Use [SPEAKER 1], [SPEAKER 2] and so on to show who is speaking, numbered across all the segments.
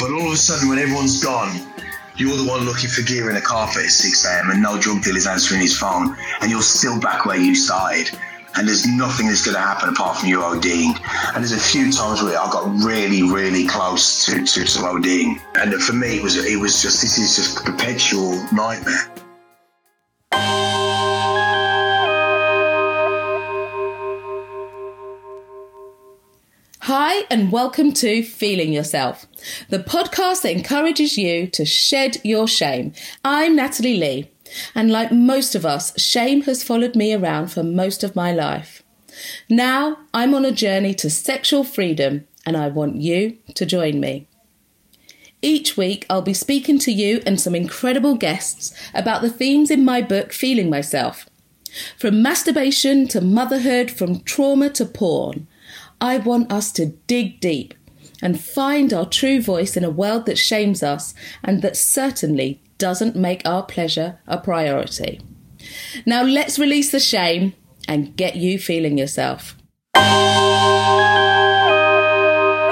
[SPEAKER 1] But all of a sudden, when everyone's gone, you're the one looking for gear in a carpet at 6 a.m. and no drug dealer's answering his phone, and you're still back where you started. And there's nothing that's going to happen apart from you ODing. And there's a few times where I got really, really close to, to, to ODing. And for me, it was it was just this is just a perpetual nightmare.
[SPEAKER 2] Hi, and welcome to Feeling Yourself, the podcast that encourages you to shed your shame. I'm Natalie Lee, and like most of us, shame has followed me around for most of my life. Now I'm on a journey to sexual freedom, and I want you to join me. Each week, I'll be speaking to you and some incredible guests about the themes in my book, Feeling Myself. From masturbation to motherhood, from trauma to porn, I want us to dig deep and find our true voice in a world that shames us and that certainly doesn't make our pleasure a priority. Now, let's release the shame and get you feeling yourself.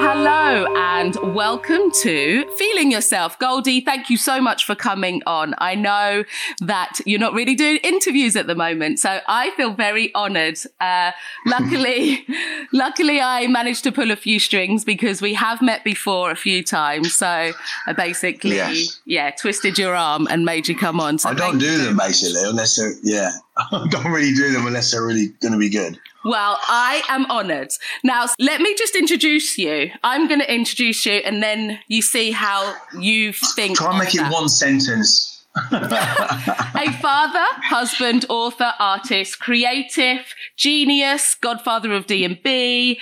[SPEAKER 2] Hello and welcome to Feeling Yourself. Goldie, thank you so much for coming on. I know that you're not really doing interviews at the moment, so I feel very honored. Uh, luckily, luckily I managed to pull a few strings because we have met before a few times. So I basically, yes. yeah, twisted your arm and made you come on. So
[SPEAKER 1] I don't do them basically unless they're, yeah, I don't really do them unless they're really going to be good.
[SPEAKER 2] Well, I am honoured. Now, let me just introduce you. I'm going to introduce you, and then you see how you think.
[SPEAKER 1] Try and make that. it one sentence.
[SPEAKER 2] a father, husband, author, artist, creative, genius, godfather of D&B,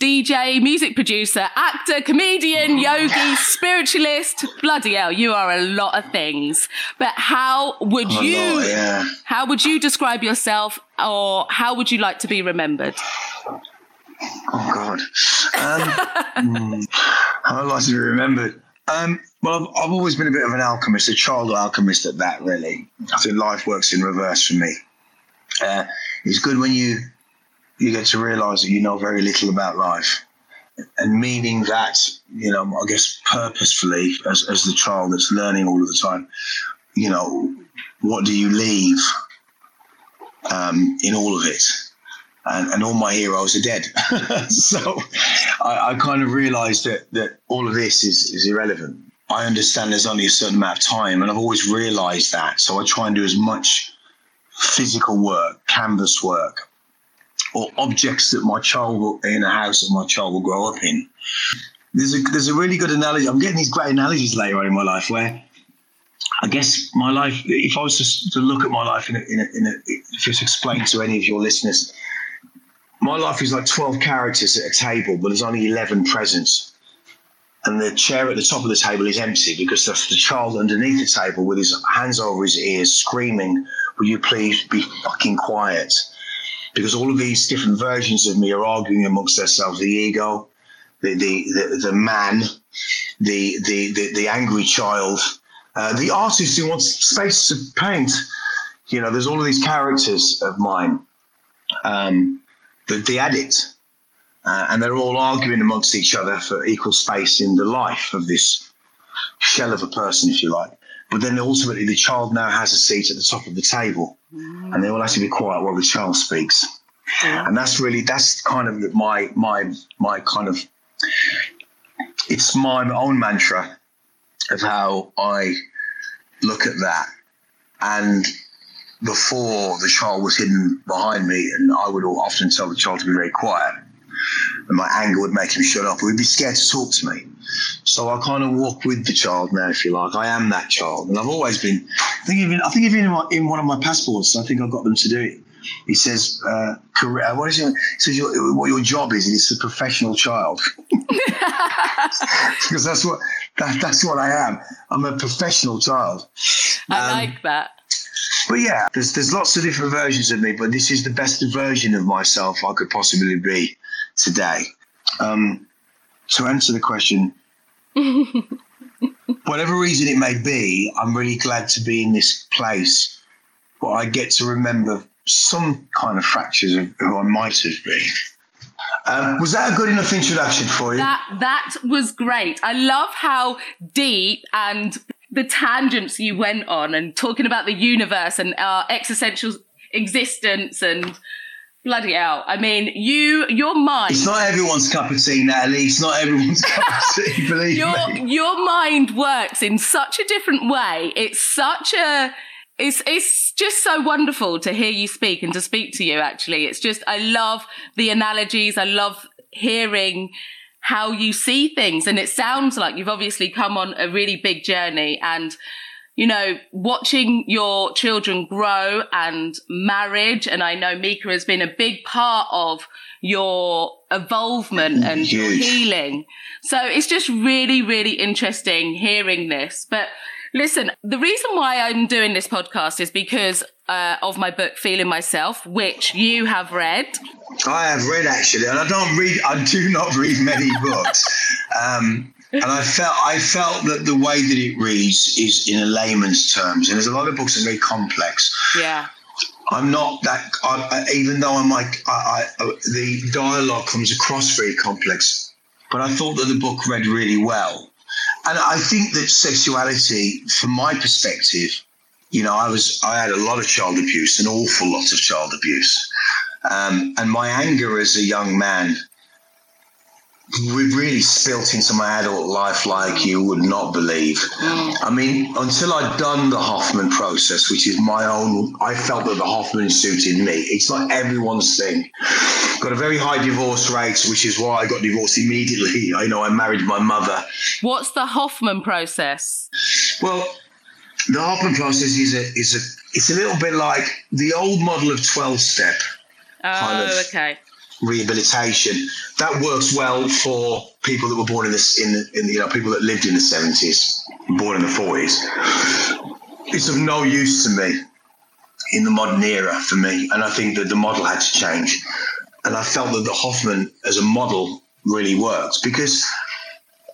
[SPEAKER 2] DJ, music producer, actor, comedian, oh, yogi, spiritualist. Bloody hell, you are a lot of things. But how would oh, you yeah. how would you describe yourself or how would you like to be remembered?
[SPEAKER 1] Oh God. Um, hmm, how I like to be remembered? Um, well, I've, I've, always been a bit of an alchemist, a child alchemist at that, really. I think life works in reverse for me. Uh, it's good when you you get to realize that you know very little about life. And meaning that, you know, I guess purposefully, as, as the child that's learning all of the time, you know, what do you leave um, in all of it? And, and, all my heroes are dead. so I, I, kind of realized that, that all of this is, is irrelevant. I understand there's only a certain amount of time, and I've always realized that. So I try and do as much physical work, canvas work, or objects that my child will, in a house that my child will grow up in. There's a there's a really good analogy. I'm getting these great analogies later on in my life where I guess my life, if I was to, to look at my life in a, in a, in a, if it's to any of your listeners, my life is like 12 characters at a table, but there's only 11 presents. And the chair at the top of the table is empty because that's the child underneath the table with his hands over his ears screaming, Will you please be fucking quiet? because all of these different versions of me are arguing amongst themselves the ego, the, the, the, the man, the, the, the, the angry child, uh, the artist who wants space to paint. You know, there's all of these characters of mine, um, the, the addict, uh, and they're all arguing amongst each other for equal space in the life of this shell of a person, if you like. But then ultimately, the child now has a seat at the top of the table, mm. and they all have to be quiet while the child speaks. Yeah. And that's really that's kind of my my my kind of it's my own mantra of how I look at that. And before the child was hidden behind me, and I would often tell the child to be very quiet, and my anger would make him shut up. He would be scared to talk to me. So I kind of walk with the child now, if you like. I am that child, and I've always been. I think even I think even in, my, in one of my passports, I think I've got them to do it. He says, uh, career, uh, what is it? He says, your, what your job is, it's a professional child. because that's what that, that's what I am. I'm a professional child.
[SPEAKER 2] I um, like that.
[SPEAKER 1] But yeah, there's there's lots of different versions of me, but this is the best version of myself I could possibly be today. Um, to answer the question, whatever reason it may be, I'm really glad to be in this place where I get to remember some kind of fractures of who I might have been. Um, was that a good enough introduction for you?
[SPEAKER 2] That that was great. I love how deep and the tangents you went on and talking about the universe and our existential existence and bloody hell. I mean, you your mind.
[SPEAKER 1] It's not everyone's cup of tea, Natalie. It's not everyone's cup of tea. Believe
[SPEAKER 2] your,
[SPEAKER 1] me.
[SPEAKER 2] Your mind works in such a different way. It's such a it's it's just so wonderful to hear you speak and to speak to you actually. It's just I love the analogies. I love hearing how you see things and it sounds like you've obviously come on a really big journey and you know, watching your children grow and marriage. And I know Mika has been a big part of your evolvement and your healing. So it's just really, really interesting hearing this. But Listen, the reason why I'm doing this podcast is because uh, of my book, Feeling Myself, which you have read.
[SPEAKER 1] I have read actually, and I don't read. I do not read many books, um, and I felt I felt that the way that it reads is in a layman's terms, and there's a lot of books that are very complex.
[SPEAKER 2] Yeah.
[SPEAKER 1] I'm not that. I, I, even though I'm like, I, the dialogue comes across very complex, but I thought that the book read really well. And I think that sexuality, from my perspective, you know, I was I had a lot of child abuse, an awful lot of child abuse, um, and my anger as a young man really spilt into my adult life like you would not believe. Mm. I mean, until I'd done the Hoffman process, which is my own, I felt that the Hoffman suited me. It's not everyone's thing. Got a very high divorce rate, which is why I got divorced immediately. I know I married my mother.
[SPEAKER 2] What's the Hoffman process?
[SPEAKER 1] Well, the Hoffman process is a is a it's a little bit like the old model of twelve step.
[SPEAKER 2] Oh, kind of okay
[SPEAKER 1] rehabilitation. That works well for people that were born in this in, in you know people that lived in the seventies, born in the forties. It's of no use to me in the modern era for me, and I think that the model had to change. And I felt that the Hoffman as a model really worked because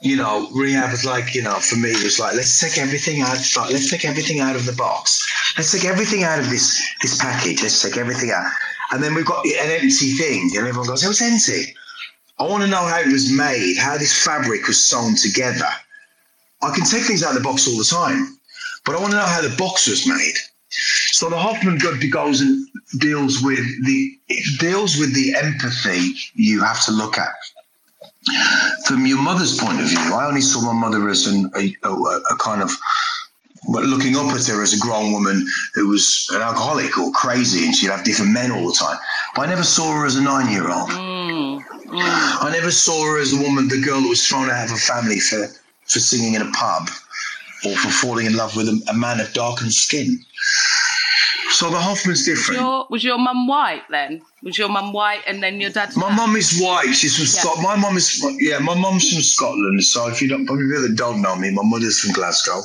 [SPEAKER 1] you know, rehab was like, you know, for me, it was like, let's take everything out. Let's take everything out of the box. Let's take everything out of this this package. Let's take everything out. And then we've got an empty thing, and everyone goes, "Oh, it's empty." I want to know how it was made, how this fabric was sewn together. I can take things out of the box all the time, but I want to know how the box was made. So the Hoffman goes and deals with the deals with the empathy you have to look at from your mother's point of view. I only saw my mother as an, a, a, a kind of but looking up at her as a grown woman who was an alcoholic or crazy and she'd have different men all the time. But I never saw her as a nine year old. Mm, mm. I never saw her as a woman, the girl that was thrown out of her family for, for singing in a pub or for falling in love with a, a man of darkened skin. So the Hoffman's different.
[SPEAKER 2] Was your, was your mum white then? Was your mum white and then your dad?
[SPEAKER 1] My mum is white. She's from yeah. Scotland. My mum is yeah. My mum's from Scotland. So if you don't, probably really don't know me, my mother's from Glasgow.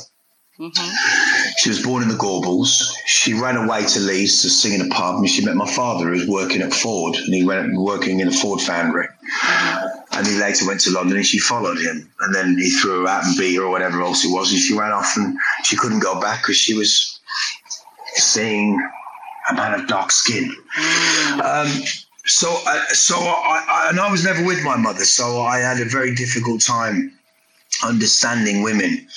[SPEAKER 1] Mm-hmm. She was born in the Gorbals. She ran away to Leeds to sing in a pub, and she met my father, who was working at Ford, and he went working in a Ford foundry. Mm-hmm. And he later went to London, and she followed him. And then he threw her out and beat her, or whatever else it was, and she ran off, and she couldn't go back because she was seeing a man of dark skin. Mm-hmm. Um, so, uh, so I, I, and I was never with my mother, so I had a very difficult time understanding women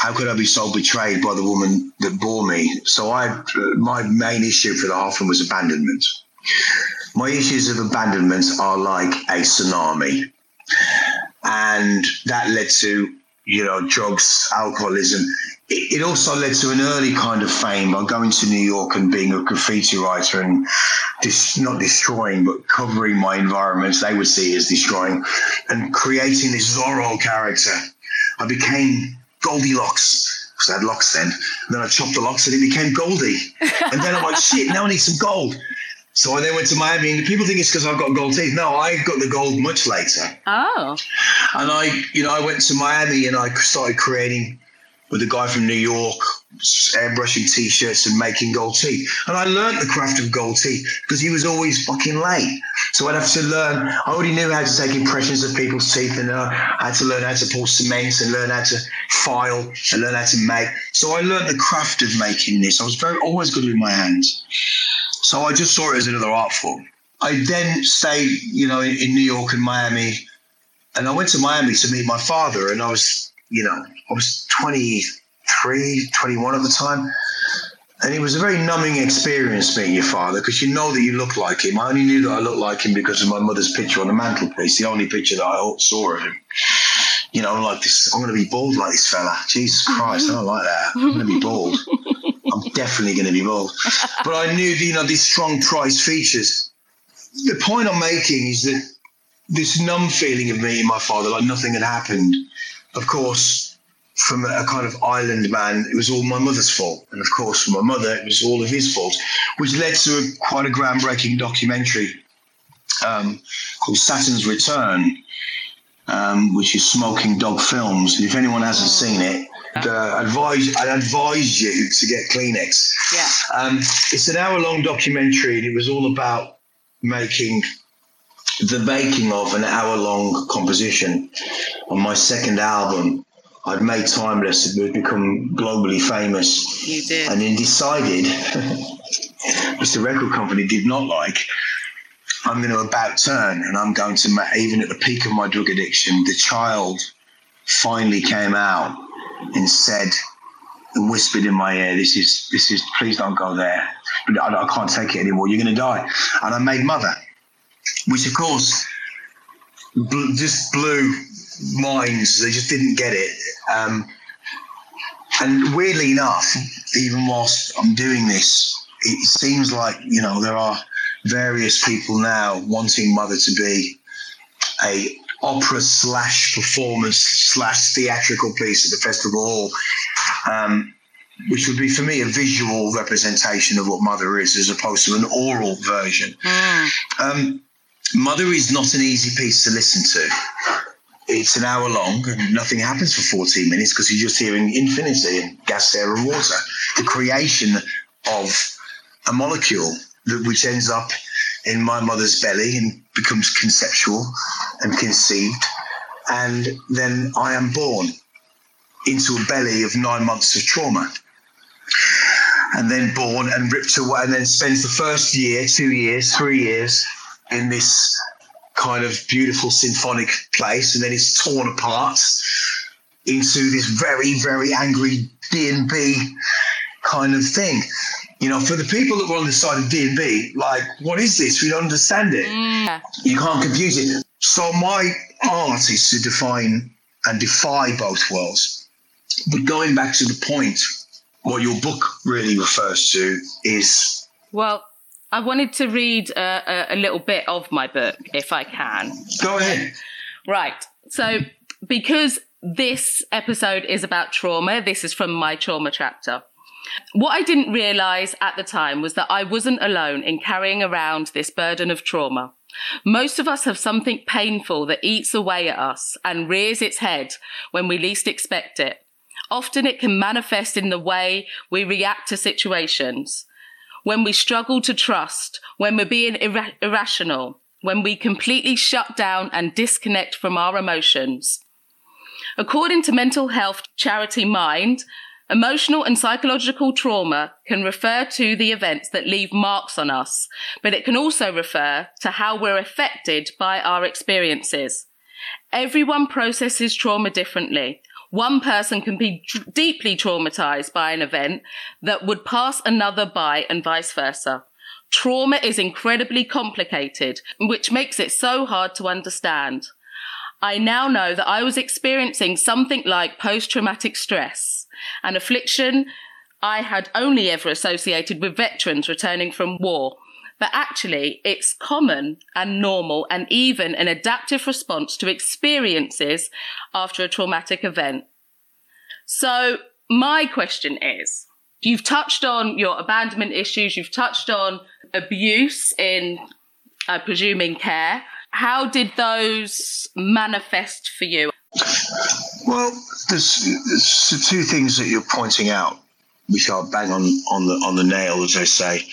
[SPEAKER 1] how could I be so betrayed by the woman that bore me? So I, my main issue for the Hoffman was abandonment. My issues of abandonment are like a tsunami, and that led to you know drugs, alcoholism. It, also led to an early kind of fame by going to New York and being a graffiti writer and dis, not destroying, but covering my environments. They would see as destroying, and creating this Zorro character. I became Goldilocks because I had locks then. And then I chopped the locks and it became Goldie. And then I'm like, shit, now I need some gold. So I then went to Miami, and people think it's because I've got gold teeth. No, I got the gold much later.
[SPEAKER 2] Oh.
[SPEAKER 1] And I, you know, I went to Miami and I started creating with a guy from New York, airbrushing t-shirts and making gold teeth. And I learned the craft of gold teeth because he was always fucking late. So I'd have to learn. I already knew how to take impressions of people's teeth, and uh, I had to learn how to pour cement and learn how to file and learn how to make. So I learned the craft of making this. I was very always good with my hands. So I just saw it as another art form. I then stayed, you know, in, in New York and Miami, and I went to Miami to meet my father, and I was, you know, I was 23, 21 at the time. And it was a very numbing experience meeting your father because you know that you look like him. I only knew that I looked like him because of my mother's picture on the mantelpiece, the only picture that I saw of him. You know, I'm like this, I'm going to be bald like this fella. Jesus Christ, I don't like that. I'm going to be bald. I'm definitely going to be bald. But I knew, you know, these strong price features. The point I'm making is that this numb feeling of meeting my father, like nothing had happened. Of course, from a kind of island man, it was all my mother's fault. And of course, for my mother, it was all of his fault, which led to a, quite a groundbreaking documentary um, called Saturn's Return, um, which is Smoking Dog Films. And if anyone hasn't seen it, uh, advise, I'd advise you to get Kleenex.
[SPEAKER 2] Yeah.
[SPEAKER 1] Um, it's an hour long documentary, and it was all about making the making of an hour long composition on my second album I'd made Timeless, it would become globally famous.
[SPEAKER 2] You did.
[SPEAKER 1] And then decided, which the record company did not like, I'm going to about turn and I'm going to, even at the peak of my drug addiction, the child finally came out and said, and whispered in my ear, "This is this is please don't go there. I, I can't take it anymore. You're going to die." And I made Mother, which of course bl- just blew minds. They just didn't get it. Um, and weirdly enough, even whilst I'm doing this, it seems like you know there are various people now wanting Mother to be a opera slash performance slash theatrical piece at the festival hall, um, which would be for me a visual representation of what Mother is, as opposed to an oral version.
[SPEAKER 2] Mm.
[SPEAKER 1] Um, Mother is not an easy piece to listen to it's an hour long and nothing happens for 14 minutes because you're just hearing infinity and gas, air, and water. The creation of a molecule that which ends up in my mother's belly and becomes conceptual and conceived. And then I am born into a belly of nine months of trauma. And then born and ripped away, and then spends the first year, two years, three years in this kind of beautiful symphonic place, and then it's torn apart into this very, very angry D&B kind of thing. You know, for the people that were on the side of D&B, like, what is this? We don't understand it.
[SPEAKER 2] Mm.
[SPEAKER 1] You can't confuse it. So my art is to define and defy both worlds. But going back to the point, what your book really refers to is
[SPEAKER 2] Well, I wanted to read uh, a, a little bit of my book, if I can.
[SPEAKER 1] go ahead.
[SPEAKER 2] Right. So, because this episode is about trauma, this is from my trauma chapter. What I didn't realize at the time was that I wasn't alone in carrying around this burden of trauma. Most of us have something painful that eats away at us and rears its head when we least expect it. Often it can manifest in the way we react to situations, when we struggle to trust, when we're being irra- irrational, when we completely shut down and disconnect from our emotions. According to mental health charity Mind, emotional and psychological trauma can refer to the events that leave marks on us, but it can also refer to how we're affected by our experiences. Everyone processes trauma differently. One person can be tr- deeply traumatized by an event that would pass another by and vice versa. Trauma is incredibly complicated, which makes it so hard to understand. I now know that I was experiencing something like post traumatic stress, an affliction I had only ever associated with veterans returning from war. But actually, it's common and normal and even an adaptive response to experiences after a traumatic event. So, my question is you've touched on your abandonment issues, you've touched on abuse in, I uh, presuming care. How did those manifest for you?
[SPEAKER 1] Well, there's, there's two things that you're pointing out, which are bang on, on the on the nail, as they say.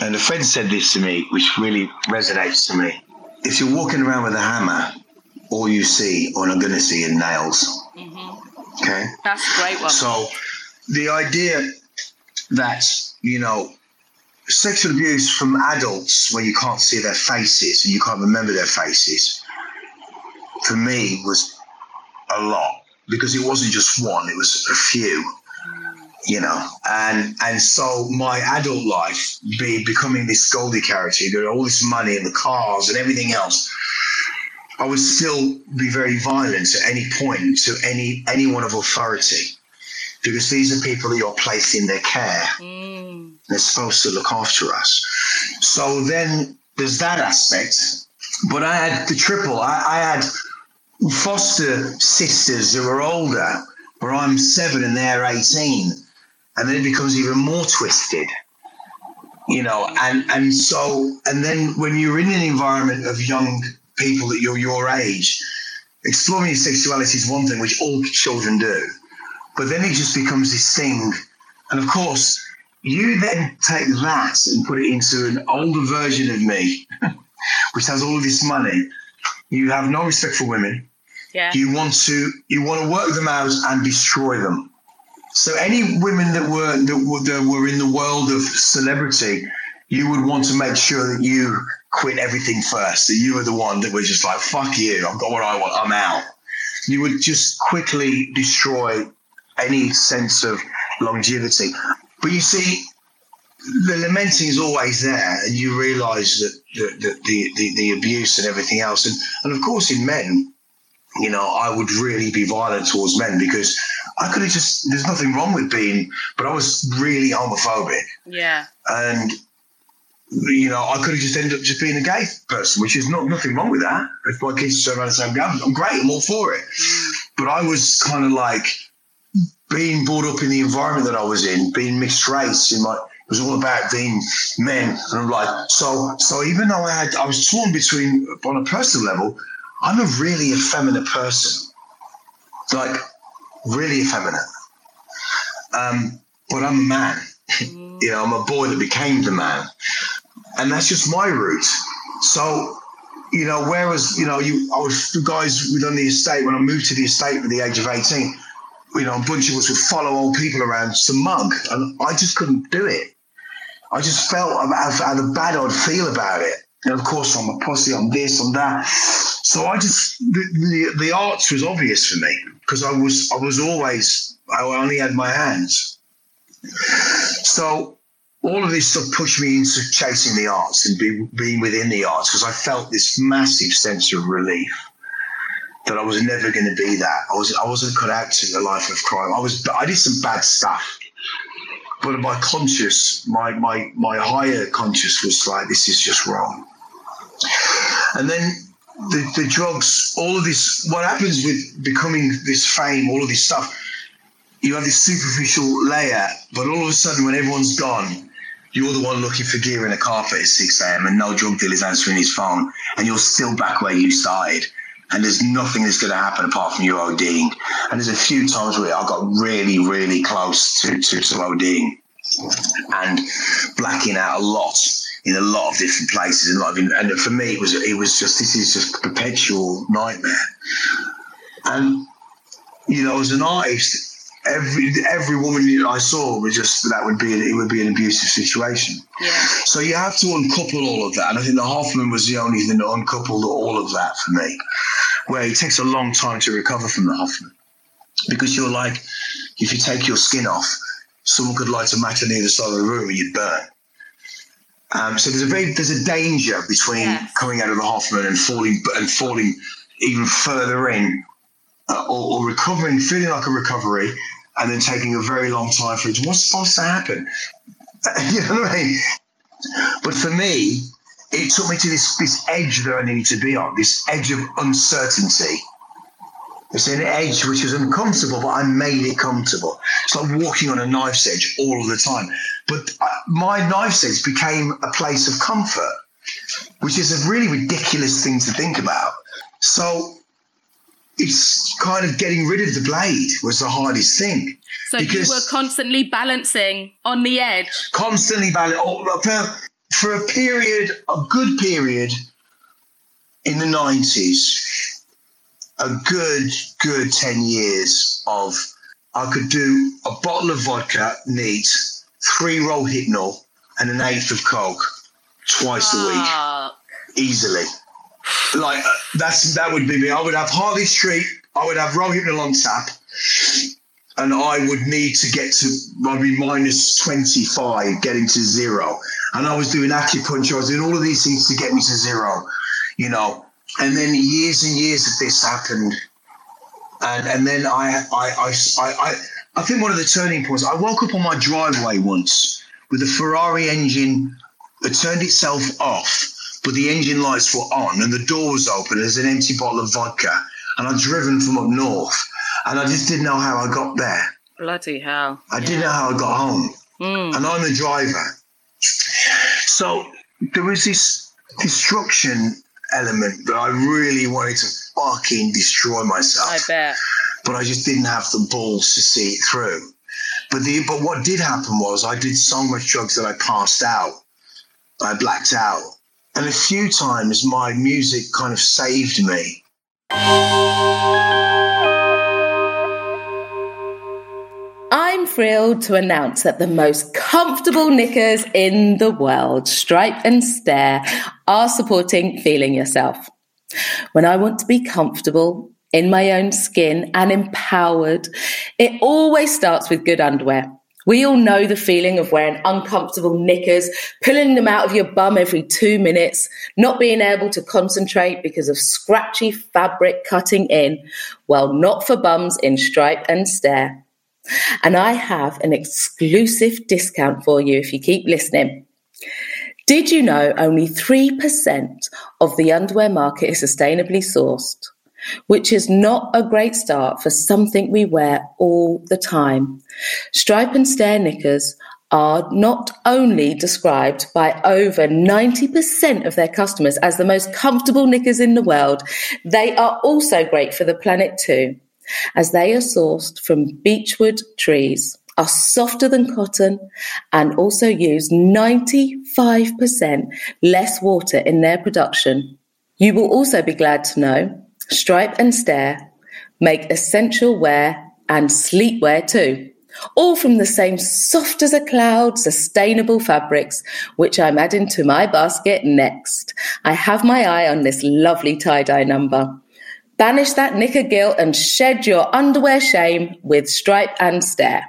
[SPEAKER 1] And a friend said this to me, which really resonates to me. If you're walking around with a hammer, all you see, or are going to see, are nails. Mm-hmm. Okay.
[SPEAKER 2] That's a great one.
[SPEAKER 1] So the idea that, you know, sexual abuse from adults when you can't see their faces and you can't remember their faces, for me was a lot because it wasn't just one; it was a few you know and and so my adult life be becoming this Goldie character you got all this money and the cars and everything else I would still be very violent at any point to any anyone of authority because these are people that you're placed in their care. Mm. they're supposed to look after us. So then there's that aspect but I had the triple. I, I had foster sisters who were older where I'm seven and they're 18 and then it becomes even more twisted you know and and so and then when you're in an environment of young people that you're your age exploring your sexuality is one thing which all children do but then it just becomes this thing and of course you then take that and put it into an older version of me which has all of this money. You have no respect for women.
[SPEAKER 2] Yeah.
[SPEAKER 1] you want to you want to work them out and destroy them so any women that were that were, that were in the world of celebrity, you would want to make sure that you quit everything first. That you were the one that was just like, "Fuck you! I've got what I want. I'm out." You would just quickly destroy any sense of longevity. But you see, the lamenting is always there, and you realise that the, the, the, abuse and everything else, and and of course in men, you know, I would really be violent towards men because I could have just, there's nothing wrong with being, but I was really homophobic.
[SPEAKER 2] Yeah.
[SPEAKER 1] And, you know, I could have just ended up just being a gay person, which is not nothing wrong with that. If my kids turn around and say, I'm great, I'm all for it. Mm. But I was kind of like being brought up in the environment that I was in, being mixed race in my, it was all about being men. And I'm like, so, so even though I had, I was torn between, on a personal level, I'm a really effeminate person. Like, really effeminate. Um, but I'm a man. you know, I'm a boy that became the man. And that's just my route. So, you know, whereas, you know, you I was the guys within the estate when I moved to the estate at the age of 18, you know, a bunch of us would follow old people around to mug. And I just couldn't do it. I just felt how, the bad I'd feel about it. And of course, I'm a pussy, I'm this, I'm that. So I just, the, the, the arts was obvious for me because I was I was always I only had my hands. So all of this stuff pushed me into chasing the arts and be, being within the arts because I felt this massive sense of relief that I was never going to be that. I was I wasn't cut out to a life of crime. I was I did some bad stuff, but my conscious, my my my higher conscious was like this is just wrong. And then the, the drugs, all of this, what happens with becoming this fame, all of this stuff, you have this superficial layer, but all of a sudden, when everyone's gone, you're the one looking for gear in a carpet at 6 a.m. and no drug dealer's answering his phone, and you're still back where you started. And there's nothing that's going to happen apart from you ODing. And there's a few times where I got really, really close to, to, to ODing and blacking out a lot in a lot of different places and and for me it was it was just this is just a perpetual nightmare. And you know as an artist every every woman I saw was just that would be it would be an abusive situation.
[SPEAKER 2] Yeah.
[SPEAKER 1] so you have to uncouple all of that. And I think the Hoffman was the only thing that uncoupled all of that for me where it takes a long time to recover from the Hoffman because you're like if you take your skin off someone could light a match on the other side of the room and you'd burn um, so there's a very there's a danger between yes. coming out of the Hoffman and falling and falling even further in, uh, or, or, recovering, feeling like a recovery, and then taking a very long time for it. What's supposed to happen? you know what I mean? But for me, it took me to this this edge that I needed to be on, this edge of uncertainty it's an edge which is uncomfortable, but I made it comfortable. It's like walking on a knife's edge all of the time. But uh, my knife's edge became a place of comfort, which is a really ridiculous thing to think about. So it's kind of getting rid of the blade was the hardest thing.
[SPEAKER 2] So you were constantly balancing on the edge.
[SPEAKER 1] Constantly balancing oh, for, for a period, a good period in the nineties a good, good 10 years of I could do a bottle of vodka neat, three Rohypnol, and an eighth of coke twice a week, easily. Like uh, that's that would be me. I would have Harley Street. I would have Rohit on tap, and I would need to get to I'd be minus twenty five, getting to zero. And I was doing acupuncture. I was doing all of these things to get me to zero, you know. And then years and years of this happened, and and then I I I I, I, I think one of the turning points. I woke up on my driveway once with a Ferrari engine that turned itself off, but the engine lights were on and the door was open. There's an empty bottle of vodka, and I'd driven from up north, and I just didn't know how I got there.
[SPEAKER 2] Bloody hell!
[SPEAKER 1] I didn't know how I got home,
[SPEAKER 2] Mm.
[SPEAKER 1] and I'm the driver. So there was this destruction element that I really wanted to fucking destroy myself
[SPEAKER 2] I bet.
[SPEAKER 1] but I just didn't have the balls to see it through. But the but what did happen was I did so much drugs that I passed out. I blacked out. And a few times my music kind of saved me.
[SPEAKER 2] Thrilled to announce that the most comfortable knickers in the world, Stripe and Stare, are supporting Feeling Yourself. When I want to be comfortable in my own skin and empowered, it always starts with good underwear. We all know the feeling of wearing uncomfortable knickers, pulling them out of your bum every two minutes, not being able to concentrate because of scratchy fabric cutting in. Well, not for bums in Stripe and Stare. And I have an exclusive discount for you if you keep listening. Did you know only 3% of the underwear market is sustainably sourced? Which is not a great start for something we wear all the time. Stripe and stare knickers are not only described by over 90% of their customers as the most comfortable knickers in the world, they are also great for the planet too, as they are sourced from beechwood trees, are softer than cotton, and also use 95% less water in their production. You will also be glad to know Stripe and Stare make essential wear and sleepwear too. All from the same soft as a cloud, sustainable fabrics, which I'm adding to my basket next. I have my eye on this lovely tie dye number. Banish that knicker guilt and shed your underwear shame with Stripe and Stare.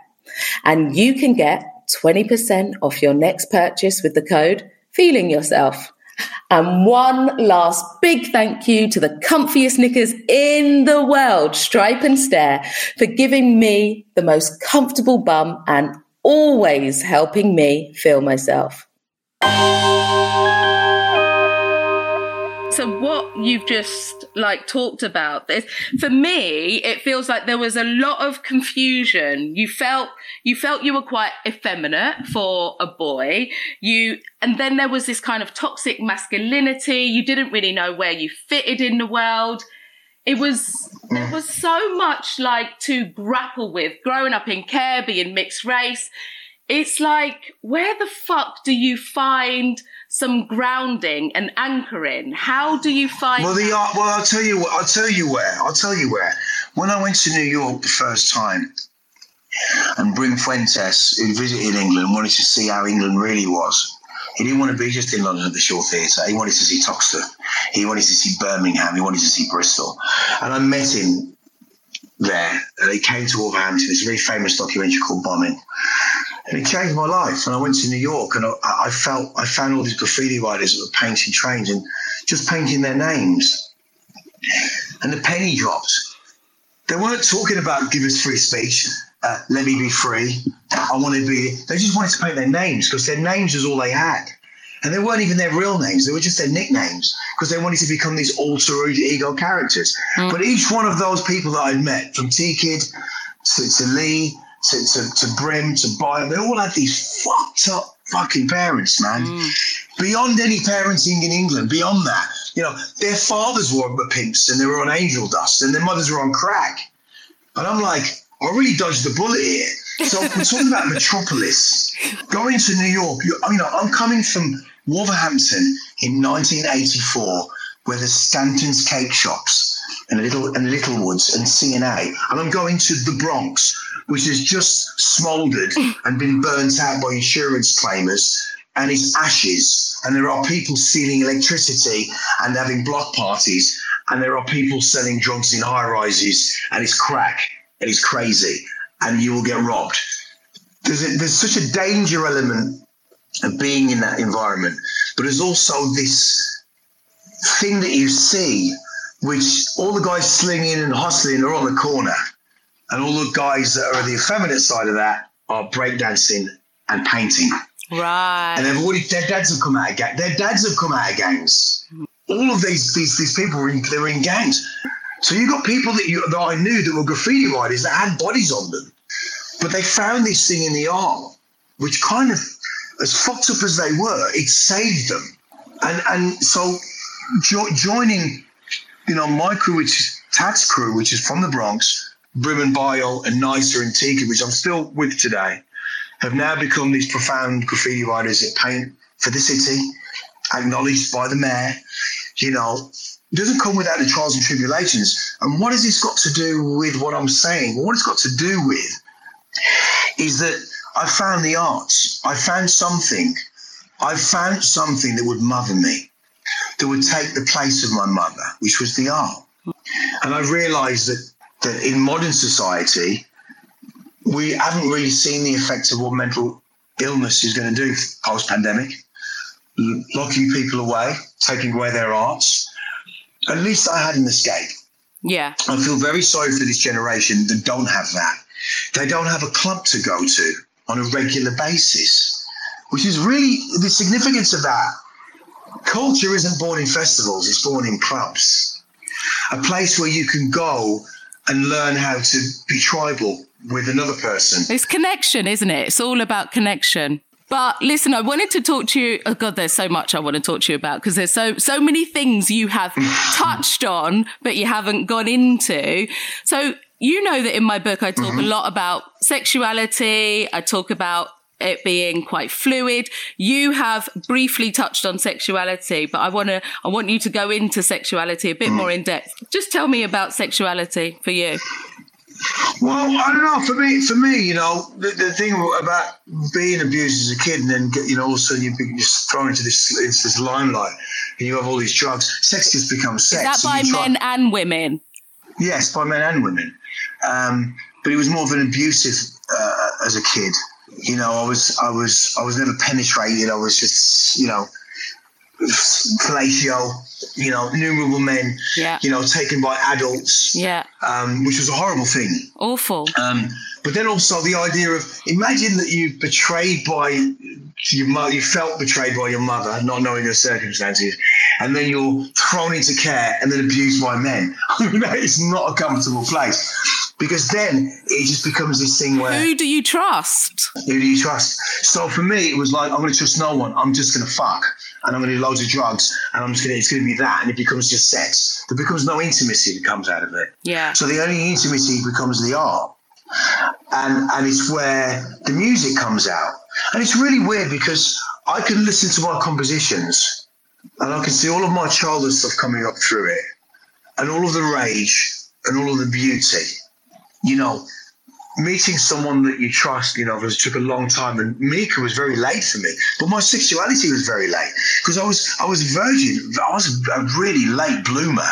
[SPEAKER 2] And you can get 20% off your next purchase with the code Feeling Yourself. And one last big thank you to the comfiest knickers in the world, Stripe and Stare, for giving me the most comfortable bum and always helping me feel myself. So what you've just like talked about this. For me it feels like there was a lot of confusion. You felt you felt you were quite effeminate for a boy. You and then there was this kind of toxic masculinity. You didn't really know where you fitted in the world. It was there was so much like to grapple with growing up in care being mixed race. It's like where the fuck do you find some grounding and anchoring how do you find
[SPEAKER 1] Well, the uh, well, I'll tell you. I'll tell you where. I'll tell you where. When I went to New York the first time, and Brim Fuentes, who visited England, wanted to see how England really was. He didn't want to be just in London at the Shaw Theatre. He wanted to see Toxteth. He wanted to see Birmingham. He wanted to see Bristol. And I met him there. And he came to Wolverhampton. It's a very famous documentary called Bombing. And it changed my life. And I went to New York and I, I felt I found all these graffiti writers that were painting trains and just painting their names. And the penny dropped. They weren't talking about give us free speech, uh, let me be free. I want to be. They just wanted to paint their names because their names was all they had. And they weren't even their real names, they were just their nicknames because they wanted to become these alter ego characters. But each one of those people that I'd met, from T Kid to, to Lee to, to, to Brim to Byron, they all had these fucked up fucking parents, man. Mm. Beyond any parenting in England, beyond that, you know, their fathers were pimps and they were on angel dust and their mothers were on crack. And I'm like, I really dodged the bullet here. So we're talking about Metropolis. Going to New York, you, you know, I'm coming from Wolverhampton in 1984, where there's Stanton's cake shops and little and Littlewoods and C&A, and I'm going to the Bronx, which has just smouldered and been burnt out by insurance claimers and it's ashes. And there are people stealing electricity and having block parties. And there are people selling drugs in high rises and it's crack and it's crazy and you will get robbed. There's, a, there's such a danger element of being in that environment, but there's also this thing that you see, which all the guys slinging and hustling are on the corner, and all the guys that are the effeminate side of that are breakdancing and painting.
[SPEAKER 2] Right.
[SPEAKER 1] And they've already their dads have come out of gangs. Their dads have come out of gangs. All of these these these people were in they were in gangs. So you got people that you that I knew that were graffiti writers that had bodies on them, but they found this thing in the art, which kind of as fucked up as they were, it saved them. And and so jo- joining, you know, my crew, which is TATS Cru, which is from the Bronx, Brim and Bio and Nicer and Tika, which I'm still with today have now become these profound graffiti writers that paint for the city, acknowledged by the mayor. You know, it doesn't come without the trials and tribulations. And what has this got to do with what I'm saying? What it's got to do with is that I found the arts. I found something. I found something that would mother me, that would take the place of my mother, which was the art. And I realized that, that in modern society, we haven't really seen the effects of what mental illness is going to do post pandemic. Locking people away, taking away their arts. At least I had an escape.
[SPEAKER 2] Yeah.
[SPEAKER 1] I feel very sorry for this generation that don't have that. They don't have a club to go to on a regular basis, which is really the significance of that. Culture isn't born in festivals, it's born in clubs. A place where you can go and learn how to be tribal with another person.
[SPEAKER 2] It's connection, isn't it? It's all about connection. But listen, I wanted to talk to you. Oh God, there's so much I want to talk to you about because there's so so many things you have touched on, but you haven't gone into. So you know that in my book I talk mm-hmm. a lot about sexuality. I talk about it being quite fluid. You have briefly touched on sexuality, but I want to I want you to go into sexuality a bit mm. more in depth. Just tell me about sexuality for you.
[SPEAKER 1] Well, I don't know. For me, for me, you know, the, the thing about being abused as a kid and then, get, you know, all of a sudden you're just thrown into this into this limelight and you have all these drugs. Sex just becomes sex.
[SPEAKER 2] Is that by men and women?
[SPEAKER 1] Yes, by men and women. Um, but it was more of an abusive uh, as a kid. You know, I was, I was, I was never penetrated. I was just, you know, fellatio, you know, innumerable men,
[SPEAKER 2] yeah.
[SPEAKER 1] you know, taken by adults,
[SPEAKER 2] yeah,
[SPEAKER 1] um, which was a horrible thing.
[SPEAKER 2] Awful.
[SPEAKER 1] Um, but then also the idea of imagine that you're betrayed by your you felt betrayed by your mother, not knowing the circumstances, and then you're thrown into care and then abused by men. I mean, that is not a comfortable place because then it just becomes this thing where
[SPEAKER 2] who do you trust?
[SPEAKER 1] Who do you trust? So for me, it was like I'm going to trust no one. I'm just going to fuck and I'm going to do loads of drugs and I'm just going to it's going to be that and it becomes just sex. There becomes no intimacy that comes out of it.
[SPEAKER 2] Yeah.
[SPEAKER 1] So the only intimacy becomes the art, and and it's where the music comes out, and it's really weird because I can listen to my compositions and I can see all of my childhood stuff coming up through it, and all of the rage and all of the beauty you know, meeting someone that you trust, you know, it took a long time. And Mika was very late for me, but my sexuality was very late because I was I was virgin. I was a really late bloomer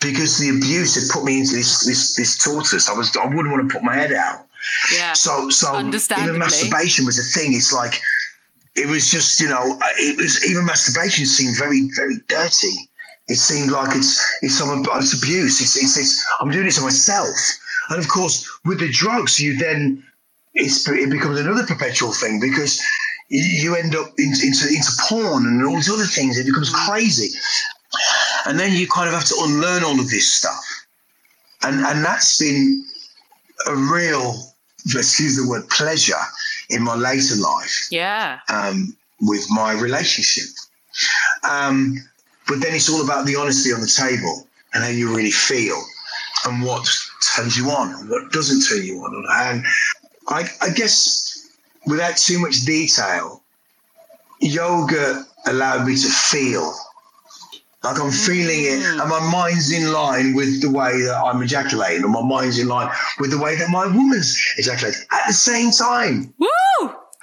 [SPEAKER 1] because the abuse had put me into this this this tortoise. I was I wouldn't want to put my head out.
[SPEAKER 2] Yeah.
[SPEAKER 1] So so even masturbation was a thing. It's like it was just you know it was even masturbation seemed very very dirty. It seemed like it's it's some it's abuse. It's, it's, it's I'm doing it to myself and of course, with the drugs, you then it becomes another perpetual thing because you end up into, into, into porn and all these other things. It becomes mm. crazy. And then you kind of have to unlearn all of this stuff. And, and that's been a real, excuse the word, pleasure in my later life.
[SPEAKER 2] Yeah.
[SPEAKER 1] Um, with my relationship. Um, but then it's all about the honesty on the table and how you really feel and what turns you on and what doesn't turn you on. And I, I guess without too much detail, yoga allowed me to feel like I'm feeling it, mm. and my mind's in line with the way that I'm ejaculating, and my mind's in line with the way that my woman's ejaculating at the same time.
[SPEAKER 2] Woo!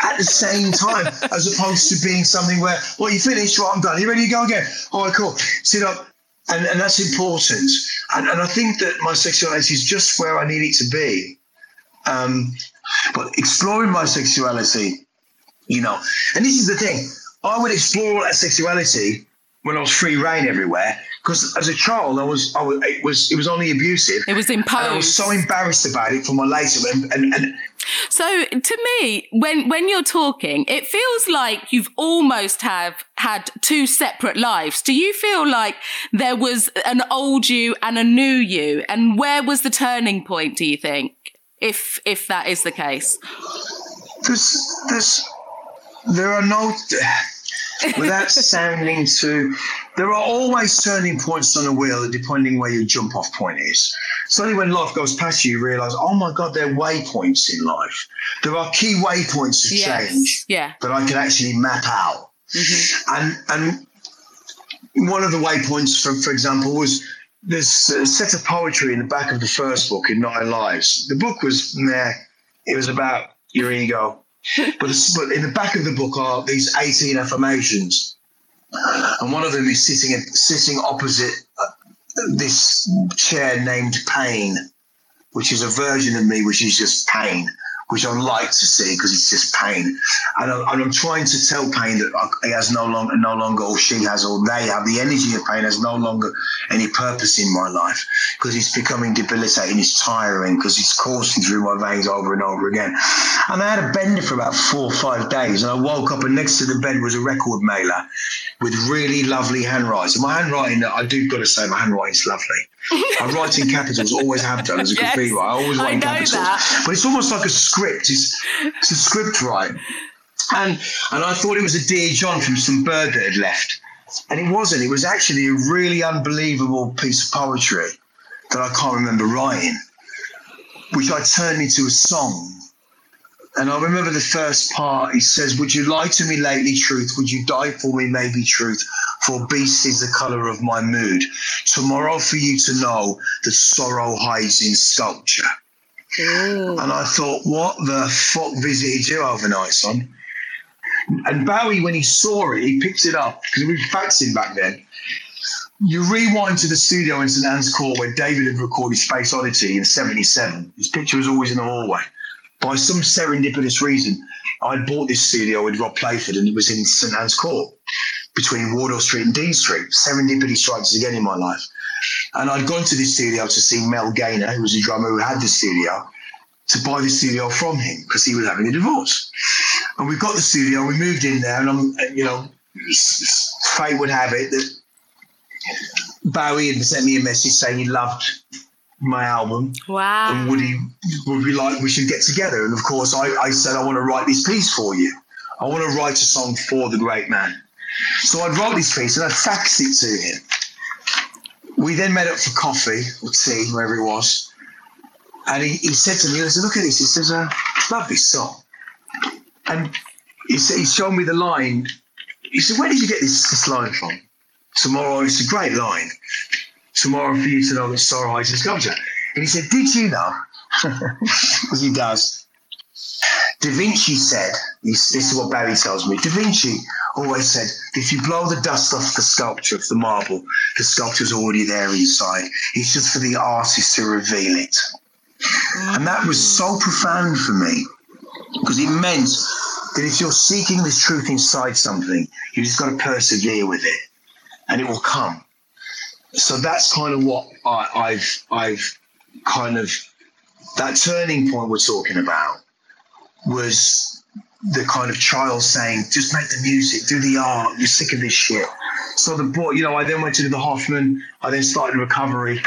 [SPEAKER 1] at the same time, as opposed to being something where, well, you finished, well, I'm done. You ready to go again? All right, cool. Sit up. And, and that's important. And, and I think that my sexuality is just where I need it to be. Um, but exploring my sexuality, you know, and this is the thing, I would explore that sexuality when I was free reign everywhere. Because as a child, I was, I was, it was, it was only abusive.
[SPEAKER 2] It was imposed.
[SPEAKER 1] I was so embarrassed about it for my later. And, and, and
[SPEAKER 2] so to me, when when you're talking, it feels like you've almost have had two separate lives. Do you feel like there was an old you and a new you? And where was the turning point? Do you think, if if that is the case?
[SPEAKER 1] There's, there's, there are no without sounding too. There are always turning points on a wheel, depending where your jump off point is. Suddenly, when life goes past you, you realise, oh my God, there are waypoints in life. There are key waypoints of
[SPEAKER 2] Yes,
[SPEAKER 1] change
[SPEAKER 2] yeah.
[SPEAKER 1] that I can actually map out. And and one of the waypoints, for for example, was this uh, set of poetry in the back of the first book in Nine Lives. The book was meh. It was about your ego. But, but in the back of the book are these 18 affirmations. And one of them is sitting sitting opposite uh, this chair named Pain, which is a version of me which is just pain, which I like to see because it's just pain. And, I, I'm trying to tell Pain that he has no longer, no longer, or she has, or they have the energy of pain has no longer any purpose in my life because it's becoming debilitating, it's tiring because it's coursing through my veins over and over again. And I had a bender for about four or five days, and I woke up and next to the bed was a record mailer with really lovely handwriting. My handwriting, I do got to say, my handwriting's lovely. I write in capitals, always have done as a
[SPEAKER 2] Yes,
[SPEAKER 1] writer. I always
[SPEAKER 2] I
[SPEAKER 1] write in
[SPEAKER 2] know
[SPEAKER 1] capitals.
[SPEAKER 2] that.
[SPEAKER 1] But it's almost like a script. It's, it's a script, right? And and I thought it was a Dear John from some bird that had left. And it wasn't. It was actually a really unbelievable piece of poetry that I can't remember writing, which I turned into a song. And I remember the first part. He says, Would you lie to me lately, truth? Would you die for me, maybe truth? For beast is the colour of my mood. Tomorrow for you to know that sorrow hides in sculpture. And I thought, what the fuck visited you overnight, son? And Bowie, when he saw it, he picked it up because we were faxing back then. You rewind to the studio in St Anne's Court where David had recorded Space Oddity in 77. His picture was always in the hallway. By some serendipitous reason, I'd bought this studio with Rob Playford and it was in St Anne's Court between Wardour Street and Dean Street. Serendipity strikes again in my life. And I'd gone to this studio to see Mel Gaynor, who was a drummer who had the studio, to buy the studio from him because he was having a divorce. And we got the studio, we moved in there, and I'm, you know, fate would have it that Bowie had sent me a message saying he loved my album.
[SPEAKER 2] Wow.
[SPEAKER 1] and would he would we like we should get together. And of course I, I said I want to write this piece for you. I want to write a song for the great man. So I wrote this piece and I faxed it to him. We then met up for coffee or tea wherever it was. And he, he said to me he said look at this. He says love this song. And he said he showed me the line. He said where did you get this, this line from? Tomorrow it's a great line tomorrow for you to know that sorrow hides in sculpture. And he said, Did you know? Because he does. Da Vinci said, this, this is what Barry tells me. Da Vinci always said, if you blow the dust off the sculpture of the marble, the sculpture's already there inside. It's just for the artist to reveal it. And that was so profound for me because it meant that if you're seeking the truth inside something, you just got to persevere with it and it will come so that's kind of what I, I've I've kind of that turning point we're talking about was the kind of child saying, just make the music, do the art, you're sick of this shit. So the boy, you know, I then went to the Hoffman, I then started recovery.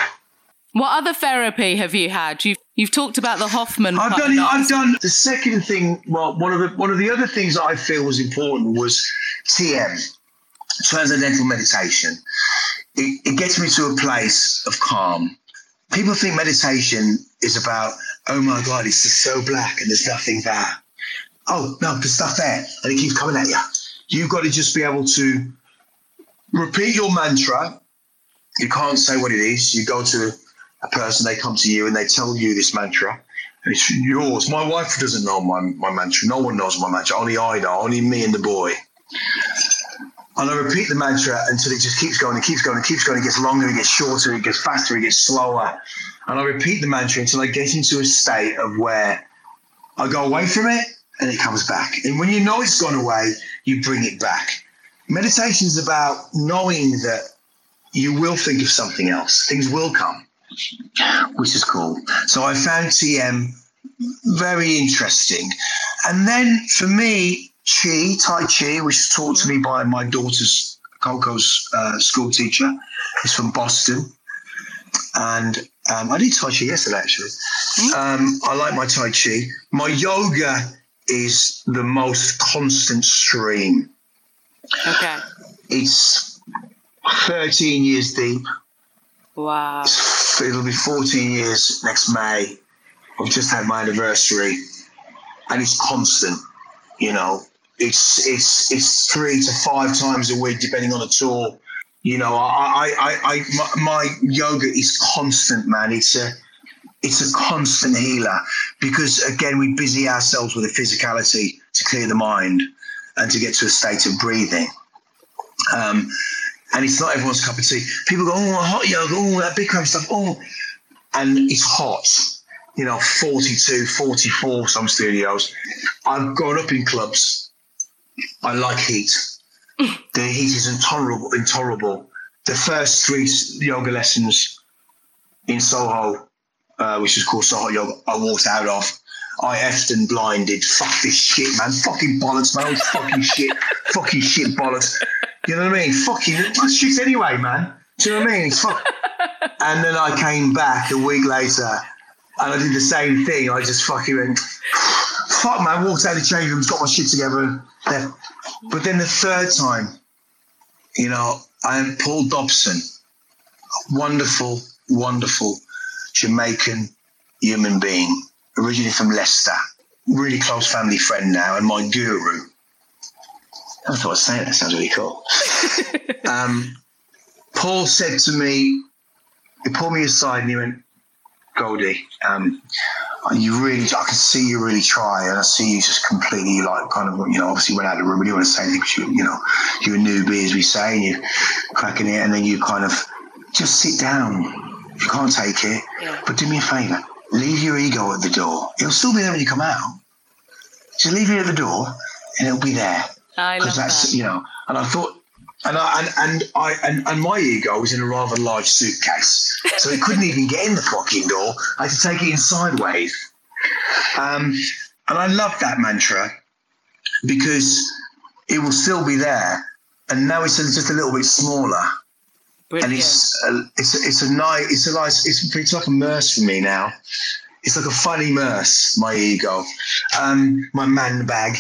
[SPEAKER 2] What other therapy have you had? You've you've talked about the Hoffman.
[SPEAKER 1] I've done. I've done the second thing, well, one of the one of the other things that I feel was important was TM, transcendental meditation. It, it gets me to a place of calm. People think meditation is about, oh my God, it's just so black and there's nothing there. Oh, no, there's stuff there. And it keeps coming at you. You've got to just be able to repeat your mantra. You can't say what it is. You go to a person, they come to you and they tell you this mantra. It's yours. My wife doesn't know my, my mantra. No one knows my mantra. Only I know. Only me and the boy. And I repeat the mantra until it just keeps going and keeps going and keeps going. It gets longer, it gets shorter, it gets faster, it gets slower. And I repeat the mantra until I get into a state of where I go away from it and it comes back. And when you know it's gone away, you bring it back. Meditation is about knowing that you will think of something else. Things will come, which is cool. So I found TM very interesting. And then for me, Chi, Tai Chi, which was taught to me by my daughter's Coco's uh, school teacher, is from Boston. And um, I did Tai Chi yesterday, actually. Um, I like my Tai Chi. My yoga is the most constant stream.
[SPEAKER 2] Okay.
[SPEAKER 1] It's 13 years deep.
[SPEAKER 2] Wow.
[SPEAKER 1] It'll be 14 years next May. I've just had my anniversary, and it's constant. You know, it's it's it's three to five times a week, depending on the tour. You know, I I, I, I my, my yoga is constant, man. It's a it's a constant healer because again we busy ourselves with the physicality to clear the mind and to get to a state of breathing. Um, and it's not everyone's cup of tea. People go, oh, hot yoga, oh, that Bikram stuff, oh, and it's hot. You know, 42, 44, some studios. I've grown up in clubs. I like heat. the heat is intolerable. Intolerable. The first three yoga lessons in Soho, uh, which is called Soho Yoga, I walked out of. I effed and blinded. Fuck this shit, man. Fucking bollocks, man. fucking shit. Fucking shit bollocks. You know what I mean? Fucking shit anyway, man. Do you know what I mean? Fuck. And then I came back a week later and I did the same thing. I just fucking went, fuck, man. Walked out of the change rooms, got my shit together. But then the third time, you know, I am Paul Dobson, wonderful, wonderful Jamaican human being, originally from Leicester, really close family friend now, and my guru. I thought I was saying that sounds really cool. um, Paul said to me, he pulled me aside and he went, Goldie, um, you really, I can see you really try, and I see you just completely like kind of, you know, obviously went out of the room, and you want to say anything because you, you know, you're a newbie, as we say, and you're cracking it, and then you kind of just sit down. You can't take it,
[SPEAKER 2] Yeah.
[SPEAKER 1] but do me a favour, leave your ego at the door. It'll still be there when you come out. Just leave it at the door, and it'll be there
[SPEAKER 2] I love
[SPEAKER 1] because that's
[SPEAKER 2] that.
[SPEAKER 1] you know. And I thought, and I and, and I and, and my ego was in a rather large suitcase, so it couldn't even get in the fucking door. I had to take it in sideways. Um, and I love that mantra because it will still be there, and now it's just a little bit smaller, and it's a, it's a, it's a nice it's a nice it's, it's like a merce for me now. It's like a funny merce, my ego, um, my man bag.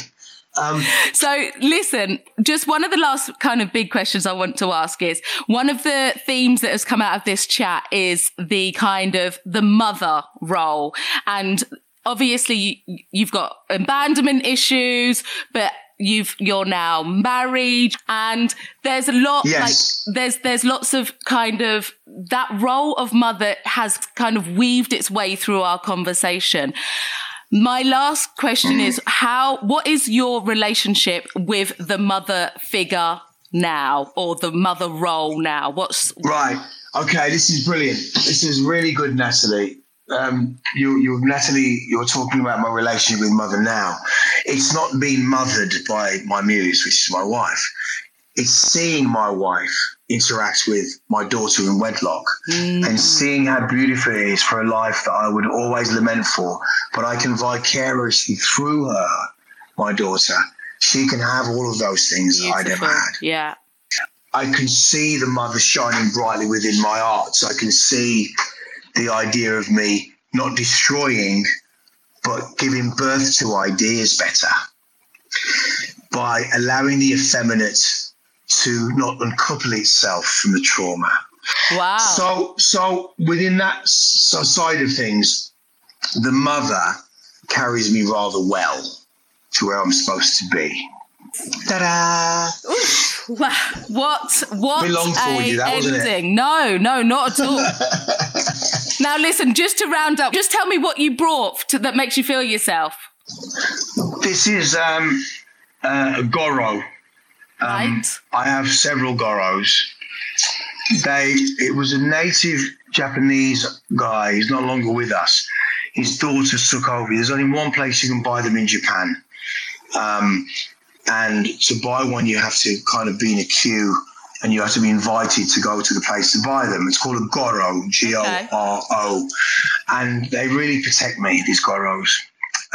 [SPEAKER 1] Um,
[SPEAKER 2] So, listen, just one of the last kind of big questions I want to ask is one of the themes that has come out of this chat is the kind of the mother role. And obviously, you- you've got abandonment issues, but you've you're now married and there's a lot
[SPEAKER 1] Yes.
[SPEAKER 2] like there's there's lots of kind of that role of mother has kind of weaved its way through our conversation my last question is how what is your relationship with the mother figure now or the mother role now? What's
[SPEAKER 1] Right. Okay. This is brilliant. This is really good, Natalie. Um, you, you, Natalie, you're talking about my relationship with mother now. It's not being mothered by my muse, which is my wife. It's seeing my wife interact with my daughter in wedlock mm. and seeing how beautiful it is for a life that I would always lament for, but I can vicariously through her, my daughter, she can have all of those things that I never
[SPEAKER 2] beautiful?
[SPEAKER 1] had.
[SPEAKER 2] Yeah.
[SPEAKER 1] I can see the mother shining brightly within my art. So I can see the idea of me not destroying, but giving birth to ideas better by allowing the effeminate to not uncouple itself from the trauma.
[SPEAKER 2] Wow.
[SPEAKER 1] So, so within that s- side of things, the mother carries me rather well to where I'm supposed to be. Ta-da!
[SPEAKER 2] Wow. What what
[SPEAKER 1] Bit long for
[SPEAKER 2] a
[SPEAKER 1] you, that, wasn't it?
[SPEAKER 2] ending. No, no, not at all. Now, listen, just to round up, just tell me what you brought to, that makes you feel yourself.
[SPEAKER 1] This is um, uh, Goro. Um,
[SPEAKER 2] Right.
[SPEAKER 1] I have several Goros. They. It was a native Japanese guy. He's no longer with us. His daughter took over. There's only one place you can buy them in Japan. Um, and to buy one, you have to kind of be in a queue and you have to be invited to go to the place to buy them. It's called a Goro, G O R O. And they really protect me, these Goros.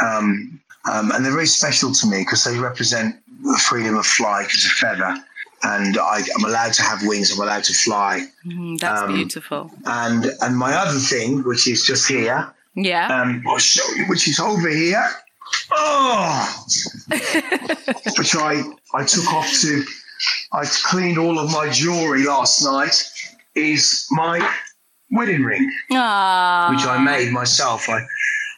[SPEAKER 1] Um, um, and they're very special to me because they represent freedom of flight as a feather. And I, I'm allowed to have wings, I'm allowed to fly.
[SPEAKER 2] Mm, that's
[SPEAKER 1] Um,
[SPEAKER 2] beautiful.
[SPEAKER 1] And and my other thing, which is just here,
[SPEAKER 2] Yeah.
[SPEAKER 1] um, I'll show you, which is over here. Oh, which I I took off to. I cleaned all of my jewelry last night. Is my wedding ring,
[SPEAKER 2] Ah,
[SPEAKER 1] which I made myself. I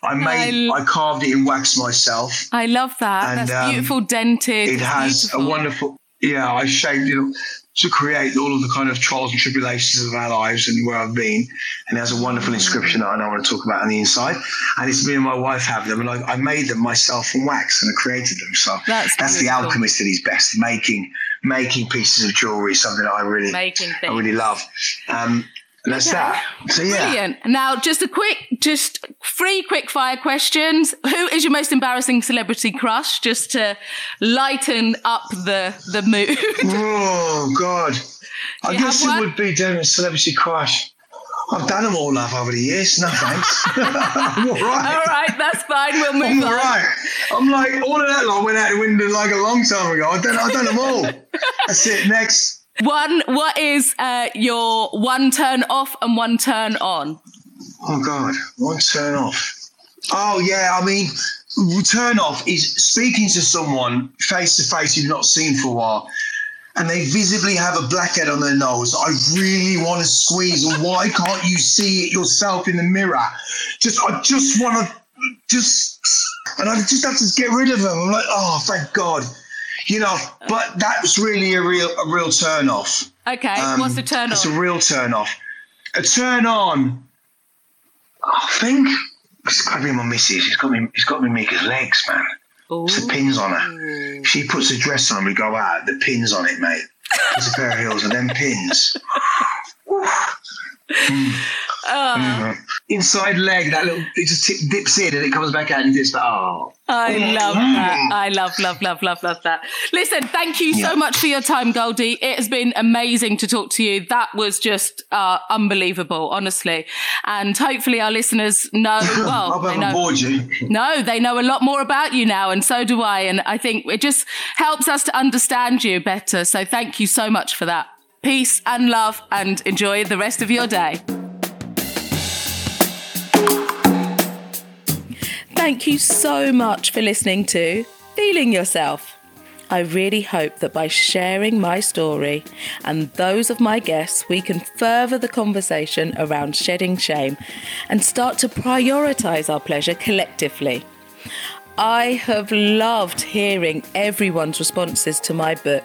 [SPEAKER 1] I made
[SPEAKER 2] I-
[SPEAKER 1] I, carved it in wax myself.
[SPEAKER 2] I love that.
[SPEAKER 1] And,
[SPEAKER 2] That's
[SPEAKER 1] um,
[SPEAKER 2] beautiful dented.
[SPEAKER 1] It has
[SPEAKER 2] beautiful.
[SPEAKER 1] a wonderful. Yeah, I shaped it to create all of the kind of trials and tribulations of our lives and where I've been. And it has a wonderful inscription that I don't want to talk about on the inside. And it's me and my wife have them, and I, I made them myself from wax and I created them. So
[SPEAKER 2] That's
[SPEAKER 1] that's the alchemist at his best, making making pieces of jewelry, something that I really
[SPEAKER 2] Making
[SPEAKER 1] I really love. Um, and that's
[SPEAKER 2] Okay.
[SPEAKER 1] that. So yeah.
[SPEAKER 2] Brilliant. Now, just a quick, just three quick fire questions. Who is your most embarrassing celebrity crush? Just to lighten up the the mood.
[SPEAKER 1] Oh God! I guess it
[SPEAKER 2] one?
[SPEAKER 1] would be doing a celebrity crush. I've done them all love over the years. No thanks. I'm all right.
[SPEAKER 2] All right, that's fine. We'll move
[SPEAKER 1] I'm
[SPEAKER 2] on.
[SPEAKER 1] all right. I'm like all of that lot went out the window like a long time ago. I've done, I've done them all. That's it. Next.
[SPEAKER 2] One, what is uh, your one turn off and one turn on?
[SPEAKER 1] Oh God, one turn off. Oh yeah, I mean, turn off is speaking to someone face to face you've not seen for a while, and they visibly have a blackhead on their nose. I really want to squeeze, and why can't you see it yourself in the mirror? Just, I just want to, just, and I just have to get rid of them. I'm like, oh, thank God, you know. But that's really a real, a real turn off.
[SPEAKER 2] Okay,
[SPEAKER 1] Um,
[SPEAKER 2] what's the turn off?
[SPEAKER 1] It's a real turn off. A turn on. I think it's got to be my missus. It's got me. It's got me Mika's legs, man. It's the pins on her. She puts a dress on. We go out. The pins on it, mate. There's a pair of heels and them pins. Mm. Inside leg, that little, it just tip, dips in and it comes back out and it's like, oh.
[SPEAKER 2] I love that. I love, love, love, love, love that. Listen, thank you so much for your time, Goldie. It has been amazing to talk to you. That was just uh, unbelievable, honestly. And hopefully our listeners know,
[SPEAKER 1] I
[SPEAKER 2] well,
[SPEAKER 1] hope I
[SPEAKER 2] they know.
[SPEAKER 1] bored you.
[SPEAKER 2] No, they know a lot more about you now, and so do I. And I think it just helps us to understand you better. So thank you so much for that. Peace and love, and enjoy the rest of your day. Thank you so much for listening to Feeling Yourself. I really hope that by sharing my story and those of my guests, we can further the conversation around shedding shame and start to prioritize our pleasure collectively. I have loved hearing everyone's responses to my book.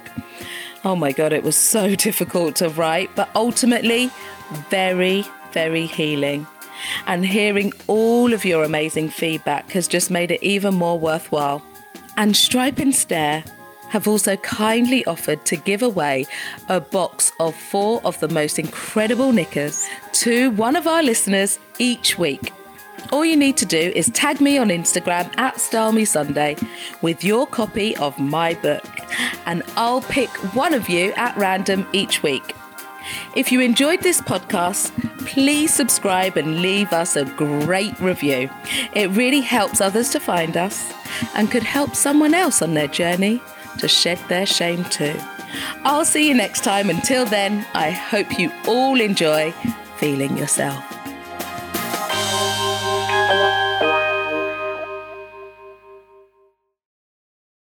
[SPEAKER 2] Oh my God, it was so difficult to write, but ultimately very, very healing. And hearing all of your amazing feedback has just made it even more worthwhile. And Stripe and Stare have also kindly offered to give away a box of four of the most incredible knickers to one of our listeners each week. All you need to do is tag me on Instagram at Style Sunday with your copy of my book, and I'll pick one of you at random each week. If you enjoyed this podcast, please subscribe and leave us a great review. It really helps others to find us and could help someone else on their journey to shed their shame too. I'll see you next time. Until then, I hope you all enjoy feeling yourself.